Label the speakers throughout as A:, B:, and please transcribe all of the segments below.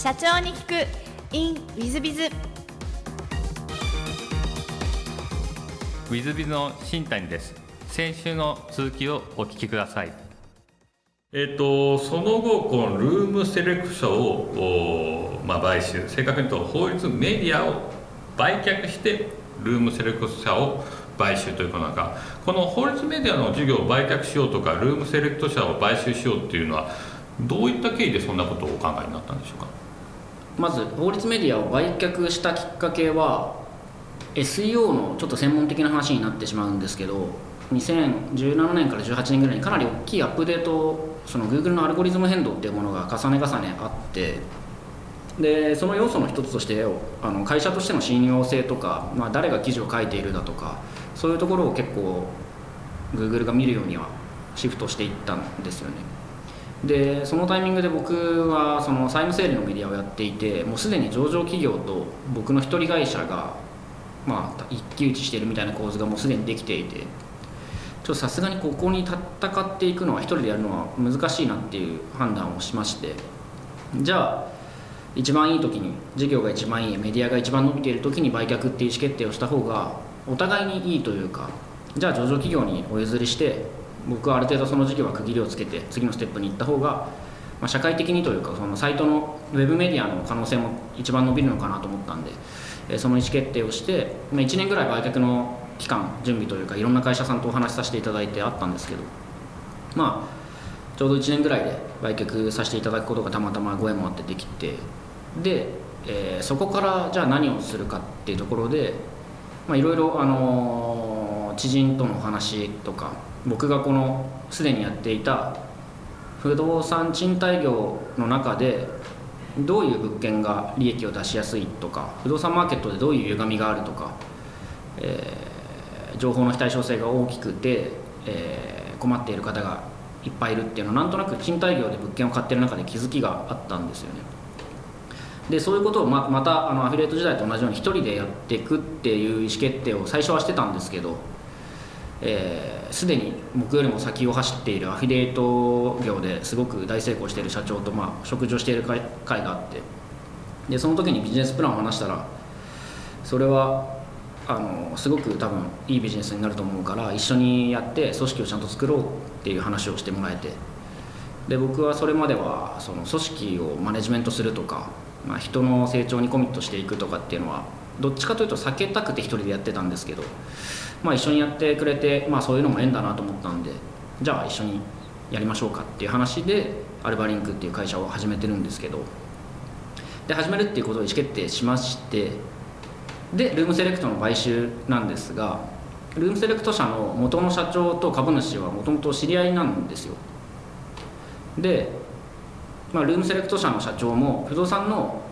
A: 社長に聞く。In ウィズビズ
B: ウィズビズの新谷です。先週の続きをお聞きください。えっ、とその後このルームセレクションをまあ、買収。正確に言うと法律メディアを売却してルームセレクト社を買収ということなんか。この法律メディアの事業を売却しようとかルームセレクト社を買収しようっていうのはどういった経緯でそんなことをお考えになったんでしょうか？
C: まず法律メディアを売却したきっかけは SEO のちょっと専門的な話になってしまうんですけど2017年から18年ぐらいにかなり大きいアップデートその Google のアルゴリズム変動っていうものが重ね重ねあってでその要素の一つとしてあの会社としての信用性とか、まあ、誰が記事を書いているだとかそういうところを結構 Google が見るようにはシフトしていったんですよね。でそのタイミングで僕はその債務整理のメディアをやっていてもうすでに上場企業と僕の一人会社がまあ一騎打ちしているみたいな構図がもうすでにできていてちょっとさすがにここに戦っていくのは一人でやるのは難しいなっていう判断をしましてじゃあ一番いい時に事業が一番いいメディアが一番伸びている時に売却っていう意思決定をした方がお互いにいいというかじゃあ上場企業にお譲りして僕はある程度その事業は区切りをつけて次のステップに行った方が、まあ、社会的にというかそのサイトのウェブメディアの可能性も一番伸びるのかなと思ったんで、えその意思決定をして、まあ、1年ぐらい売却の期間準備というかいろんな会社さんとお話しさせていただいてあったんですけどまあちょうど1年ぐらいで売却させていただくことがたまたまご縁もあってできてで、えー、そこからじゃあ何をするかっていうところでいろいろあの知人との話とか僕がこのすでにやっていた不動産賃貸業の中でどういう物件が利益を出しやすいとか不動産マーケットでどういう歪みがあるとか、えー、情報の非対称性が大きくて、えー、困っている方がいっぱいいるっていうのはなんとなく賃貸業で物件を買ってる中で気づきがあったんですよね。でそういうことをままたあのアフィリエイト時代と同じように一人でやっていくっていう意思決定を最初はしてたんですけどすで、ー、に僕よりも先を走っているアフィリエイト業ですごく大成功している社長と、まあ、食事をしている会会があってでその時にビジネスプランを話したらそれはあのすごく多分いいビジネスになると思うから一緒にやって組織をちゃんと作ろうっていう話をしてもらえてで僕はそれまではその組織をマネジメントするとか、まあ、人の成長にコミットしていくとかっていうのはどっちかというと避けたくて一人でやってたんですけどまあ、一緒にやってくれて、まあ、そういうのも縁だなと思ったんでじゃあ一緒にやりましょうかっていう話でアルバリンクっていう会社を始めてるんですけどで始めるっていうことを意思決定しましてでルームセレクトの買収なんですがルームセレクト社の元の社長と株主はもともと知り合いなんですよ。で、まあ、ルームセレクト社の社長も不動産の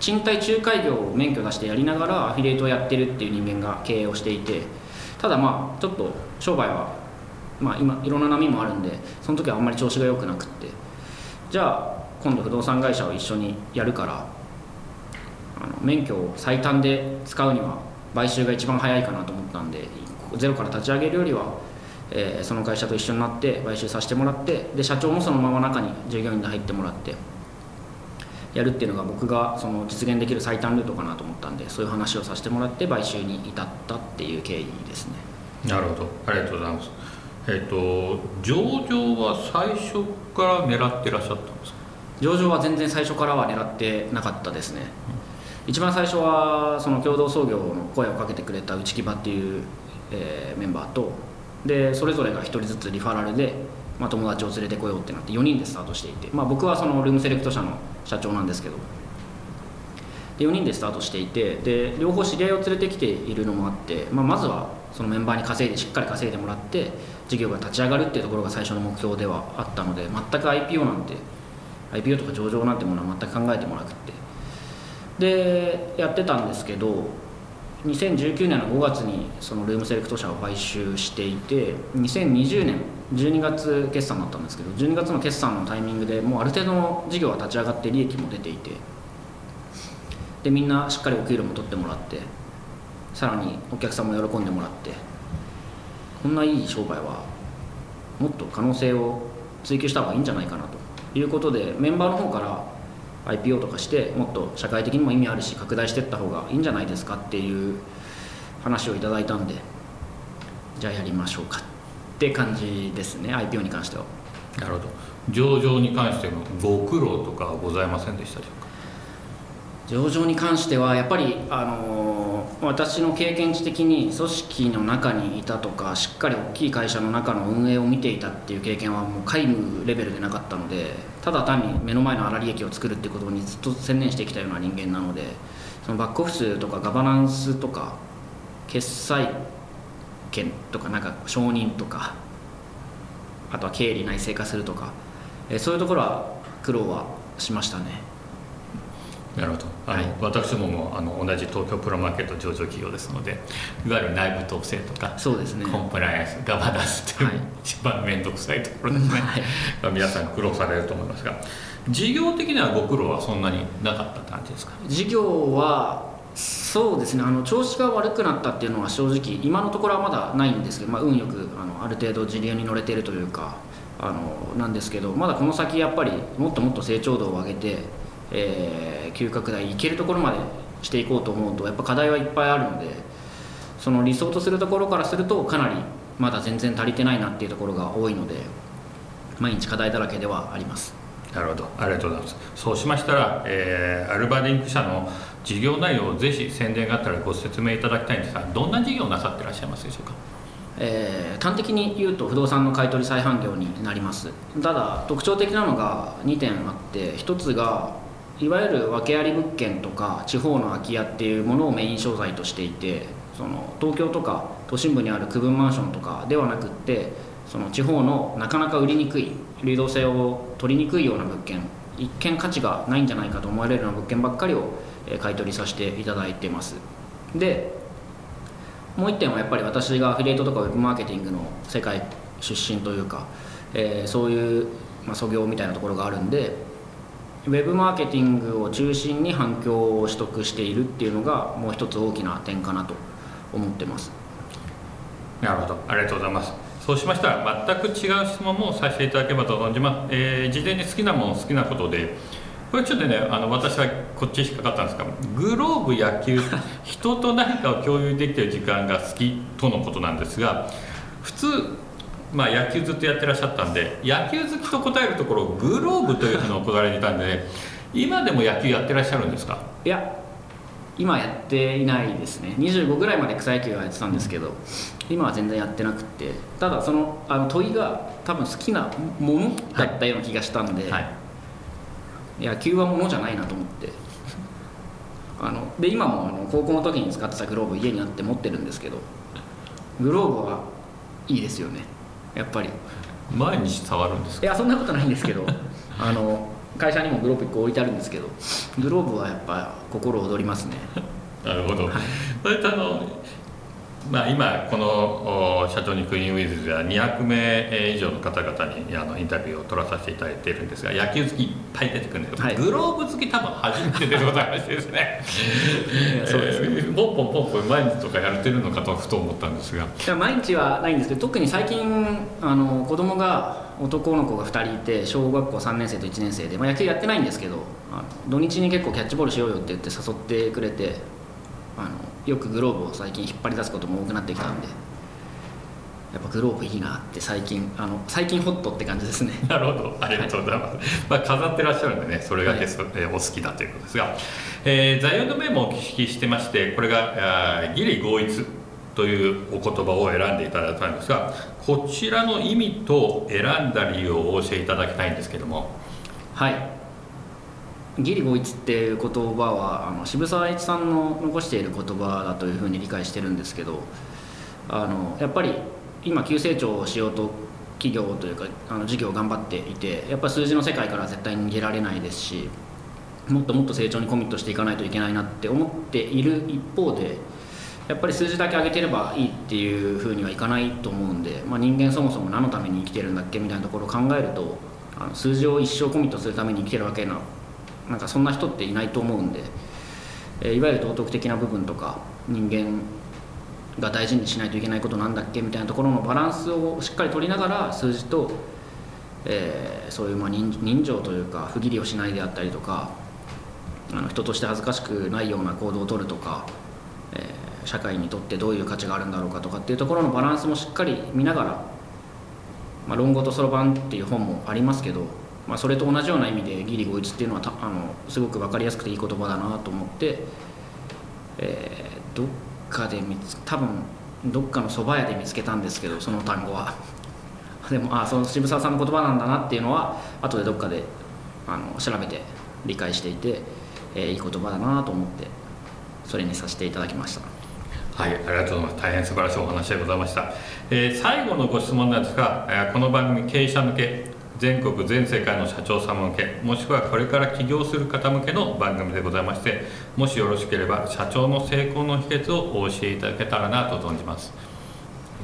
C: 賃貸仲介業を免許出してやりながらアフィリエイトをやってるっていう人間が経営をしていてただまあちょっと商売は、まあ、今いろんな波もあるんでその時はあんまり調子が良くなくって。じゃあ今度不動産会社を一緒にやるからあの免許を最短で使うには買収が一番早いかなと思ったんでゼロから立ち上げるよりは、えー、その会社と一緒になって買収させてもらってで社長もそのまま中に従業員で入ってもらって。やるっていうのが僕がその実現できる最短ルートかなと思ったんでそういう話をさせてもらって買収に至ったっていう経緯ですね。
B: なるほど。ありがとうございます。えっ、ー、と上場は最初から狙ってらっしゃったんですか？
C: 上場は全然最初からは狙ってなかったですね、うん、一番最初はその共同創業の声をかけてくれた内木場っていう、えー、メンバーとでそれぞれが1人ずつリファラルでまあ、友達を連れてこようってなって4人でスタートしていて、まあ、僕はそのルームセレクト社の社長なんですけどで4人でスタートしていてで両方知り合いを連れてきているのもあって、まあ、まずはそのメンバーに稼いでしっかり稼いでもらって事業が立ち上がるっていうところが最初の目標ではあったので全く IPO なんて IPO とか上場なんてものは全く考えてもなくって。でやってたんですけど2019年の5月にそのルームセレクト社を買収していて2020年12月決算だったんですけど12月の決算のタイミングでもうある程度の事業は立ち上がって利益も出ていてでみんなしっかりお給料も取ってもらってさらにお客さんも喜んでもらってこんないい商売はもっと可能性を追求した方がいいんじゃないかなということでメンバーの方から IPO とかしてもっと社会的にも意味あるし拡大していった方がいいんじゃないですかっていう話をいただいたんでじゃあやりましょうかって感じですね IPO に関しては。
B: なるほど。上場に関してのご苦労とかはございませんでしたでしょうか？
C: 上場に関してはやっぱり、あのー私の経験値的に組織の中にいたとかしっかり大きい会社の中の運営を見ていたっていう経験はもう皆無レベルでなかったのでただ単に目の前の粗利益を作るっていうことにずっと専念してきたような人間なのでそのバックオフィスとかガバナンスとか決済権とかなんか承認とかあとは経理内製化するとか、えそういうところは苦労はしましたね。
B: なるほどあの、
C: はい。
B: 私どももあの同じ東京プロマーケット上場企業ですのでいわゆる内部統制とか
C: そうですね。
B: コンプライアンスガバナンスっていう、
C: はい。
B: 一番面倒くさいところですね、
C: はい。
B: まあ皆さん苦労されると思いますが事業的にはご苦労はそんなになかったって感じですか？
C: 事業はそうですね。あの調子が悪くなったっていうのは正直今のところはまだないんですけど、まあ、運よくあのある程度時流に乗れてるというかあのなんですけどまだこの先やっぱりもっともっと成長度を上げて、えー急拡大いけるところまでしていこうと思うとやっぱ課題はいっぱいあるのでその理想とするところからするとかなりまだ全然足りてないなっていうところが多いので毎日課題だらけではあります。
B: なるほど。ありがとうございます。そうしましたら、えーアルバリンク社の事業内容をぜひ宣伝があったらご説明いただきたいんですがどんな事業をなさってらっしゃいますでしょうか？
C: えー端的に言うと不動産の買取再販業になります。ただ特徴的なのが2点あって1つがいわゆる訳あり物件とか地方の空き家っていうものをメイン商材としていてその東京とか都心部にある区分マンションとかではなくってその地方のなかなか売りにくい流動性を取りにくいような物件一見価値がないんじゃないかと思われるような物件ばっかりを買い取りさせていただいてます。でもう一点はやっぱり私がアフィリエイトとかウェブマーケティングの世界出身というか、えーそういう、まあ、素業みたいなところがあるんでウェブマーケティングを中心に反響を取得しているっていうのがもう一つ大きな点かなと思ってます。
B: なるほど。ありがとうございます。そうしましたら全く違う質問もさせていただければと存じます、えー事前に好きなもの好きなことで。これちょっとねあの私はこっち引っかかったんですがグローブ野球人と何かを共有できてる時間が好きとのことなんですが普通まあ野球ずっとやってらっしゃったんで野球好きと答えるところグローブというふうにお答えいただいたんで今でも野球やってらっしゃるんですか？
C: いや今やっていないですね。25ぐらいまで草野球はやってたんですけど今は全然やってなくてただそのあの問いが多分好きなものだったような気がしたんで、
B: はい。
C: 野球はものじゃないなと思って。あので今もあの高校の時に使ってたグローブ家にあって持ってるんですけどグローブはいいですよねやっぱり。
B: 毎日触るんですか？
C: いやそんなことないんですけど。あの会社にもグローブ1個置いてあるんですけど。グローブはやっぱ心躍りますね。
B: なるほど。それとあの、まあ、今このお社長にクイーンウィズでは200名えー以上の方々にあのインタビューを取らさせていただいているんですが野球好きいっぱい出てくるんですけど、
C: はい。
B: グローブ好き多分初めてでございましてですね。
C: そうですね。
B: えーポンポンポンポン毎日とかやれてるのかとふと思ったんですが。
C: 毎日はないんですけど特に最近あの子供が男の子が2人いて小学校3年生と1年生で、まあ、野球やってないんですけど土日に結構キャッチボールしようよって言って誘ってくれてあのよくグローブを最近引っ張り出すことも多くなってきたんでやっぱグローブいいなって最近あの最近ホットって感じですね。
B: なるほど、ありがとうございます。まあ、飾ってらっしゃるんでね、それがけそ、えーお好きだということですが、えー、座右の銘もお聞きしてまして、これが、義理合一というお言葉を選んでいただいたんですが、こちらの意味と選んだ理由をお教えいただきたいんですけども、
C: はい義理合一っていう言葉はあの渋沢栄一さんの残している言葉だというふうに理解してるんですけどあのやっぱり今急成長をしようと企業というかあの事業を頑張っていてやっぱり数字の世界から絶対逃げられないですしもっともっと成長にコミットしていかないといけないなって思っている一方でやっぱり数字だけ上げてればいいっていうふうにはいかないと思うんで、まあ、人間そもそも何のために生きてるんだっけみたいなところを考えるとあの数字を一生コミットするために生きてるわけななんかそんな人っていないと思うんで、えーいわゆる道徳的な部分とか人間が大事にしないといけないことなんだっけみたいなところのバランスをしっかり取りながら数字と、えーそういうまあ人人情というか不義理をしないであったりとかあの人として恥ずかしくないような行動をとるとか、えー、社会にとってどういう価値があるんだろうかとかっていうところのバランスもしっかり見ながら「まあ、論語とそろばん」っていう本もありますけど、まあ、それと同じような意味で義理合一っていうのはあのすごく分かりやすくていい言葉だなと思って、えー、どっかで見つ多分どっかの蕎麦屋で見つけたんですけどその単語は。でもあその渋沢さんの言葉なんだなっていうのは後でどっかであの調べて理解していて、えー、いい言葉だなと思ってそれにさせていただきました。
B: はいありがとうございます。大変素晴らしいお話でございました、えー、最後のご質問なんですが、え、この番組経営者向け全国全世界の社長様向けもしくはこれから起業する方向けの番組でございましてもしよろしければ社長の成功の秘訣をお教えいただけたらなと存じます。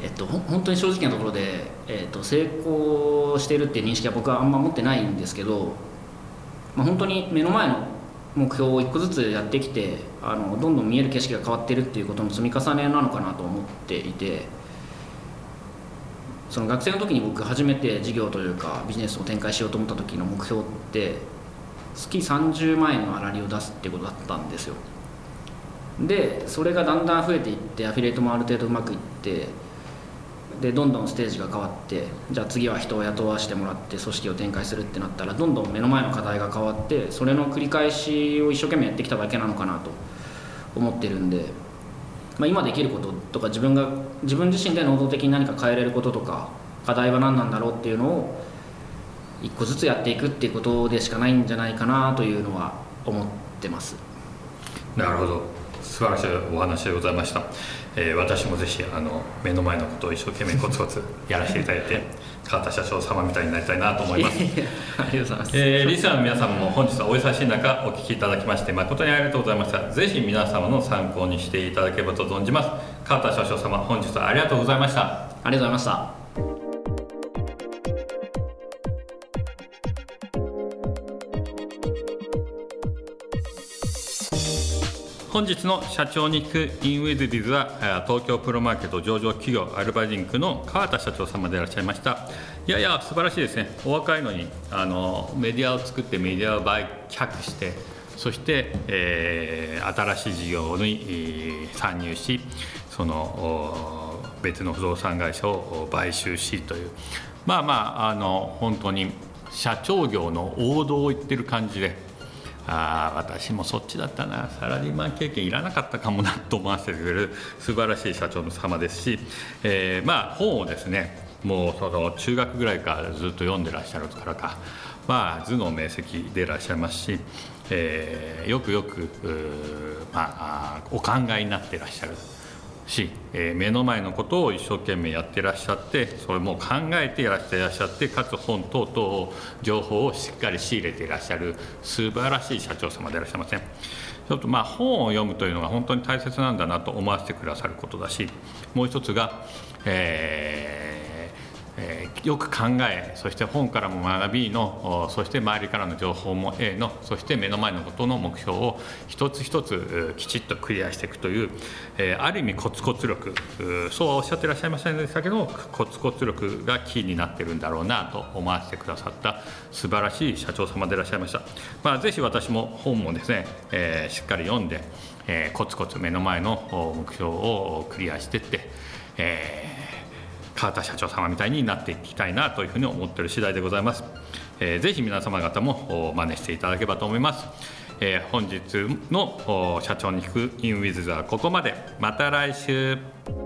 C: えっと、本当に正直なところで、えっと、成功してるっていう認識は僕はあんま持ってないんですけど、まあ、本当に目の前の目標を一個ずつやってきてあのどんどん見える景色が変わってるっていうことの積み重ねなのかなと思っていてその学生の時に僕初めて事業というかビジネスを展開しようと思った時の目標って月30万円の粗利を出すってことだったんですよ。でそれがだんだん増えていってアフィリエイトもある程度うまくいってでどんどんステージが変わってじゃあ次は人を雇わしてもらって組織を展開するってなったらどんどん目の前の課題が変わってそれの繰り返しを一生懸命やってきただけなのかなと思ってるんで、まあ、今できることとか自分が自分自身で能動的に何か変えれることとか課題は何なんだろうっていうのを一個ずつやっていくっていうことでしかないんじゃないかなというのは思ってます。
B: なるほど素晴らしいお話でございました。えー、私もぜひあの目の前のことを一生懸命コツコツやらせていただいて川田社長様みたいになりたいなと思います。ありが
C: とうございます、
B: えー、リスナーの皆さんも本日はお忙しい中お聞きいただきまして誠にありがとうございました。ぜひ皆様の参考にしていただければと存じます。川田社長様本日はありがとうございました。あ
C: りがとうございました
B: 本日の社長に聞くインウィズビズは東京プロマーケット上場企業アルバジンクの川田社長様でいらっしゃいました。いやいや素晴らしいですね。お若いのにあのメディアを作ってメディアを売却してそして、えー、新しい事業に参入しその別の不動産会社を買収しという。まあまああの本当に社長業の王道を言ってる感じでああ私もそっちだったな。サラリーマン経験いらなかったかもなと思わせてくれる素晴らしい社長の様ですし、えー、まあ本をですねもうその中学ぐらいからずっと読んでらっしゃるからか、まあ、頭脳明晰でいらっしゃいますし、えー、よくよく、まあ、お考えになってらっしゃる。し、えー、目の前のことを一生懸命やってらっしゃってそれも考えてやらせていらっしゃってかつ本等々を情報をしっかり仕入れていらっしゃる素晴らしい社長様でいらっしゃいません。ちょっとまあ本を読むというのが本当に大切なんだなと思わせてくださることだしもう一つが、えーえー、よく考えそして本からも学びのそして周りからの情報も A のそして目の前のことの目標を一つ一つきちっとクリアしていくという、えー、ある意味コツコツ力そうはおっしゃってらっしゃいませんでしたけどコツコツ力がキーになってるんだろうなと思わせてくださった素晴らしい社長様でいらっしゃいました、まあ、ぜひ私も本もですね、えー、しっかり読んで、えコツコツ目の前の目標をクリアしていって、えー川田社長様みたいになっていきたいなというふうに思っている次第でございます、えー、ぜひ皆様方も真似していただければと思います、えー、本日の社長に聞くインウィズはここまで。また来週。